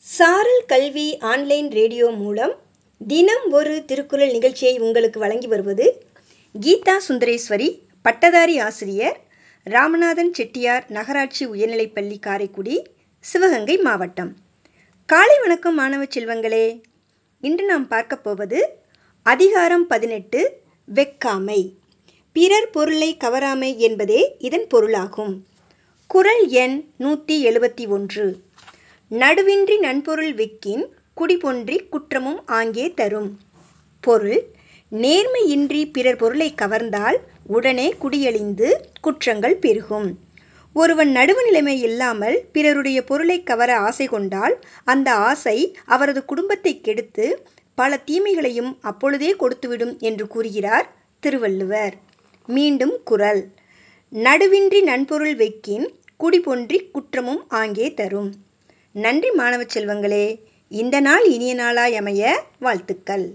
சாரல் கல்வி online radio மூலம் தினம் ஒரு திருக்குறள் நிகழ்ச்சியை உங்களுக்கு வழங்கி வருவது கீதா சுந்தரேஸ்வரி பட்டதாரி ஆசிரியர் ராமநாதன் செட்டியார் நகராட்சி உயர்நிலைப்பள்ளி காரைக்குடி சிவகங்கை மாவட்டம். காலை வணக்கம் மாணவ செல்வங்களே. இன்று நாம் பார்க்க போவது அதிகாரம் பதினெட்டு வெக்காமை. பிறர் பொருளை கவராமை என்பதே இதன் பொருளாகும். குறள் எண் நூற்றி எழுபத்தி ஒன்று. நடுவின்றி நன்பொருள் வெக்கின் குடிபொன்றி குற்றமும் ஆங்கே தரும். பொருள் நேர்மையின்றி பிறர் பொருளை கவர்ந்தால் உடனே குடியழிந்து குற்றங்கள் பெருகும். ஒருவன் நடுவு நிலைமை இல்லாமல் பிறருடைய பொருளை கவர ஆசை கொண்டால் அந்த ஆசை அவரது குடும்பத்தை கெடுத்து பல தீமைகளையும் அப்பொழுதே கொடுத்துவிடும் என்று கூறுகிறார் திருவள்ளுவர். மீண்டும் குறள் நடுவின்றி நன்பொருள் வெக்கின் குடிபொன்றி குற்றமும் ஆங்கே தரும். நன்றி மாணவ செல்வங்களே இந்த நாள் இனிய நாளாய் அமைய வாழ்த்துக்கள்.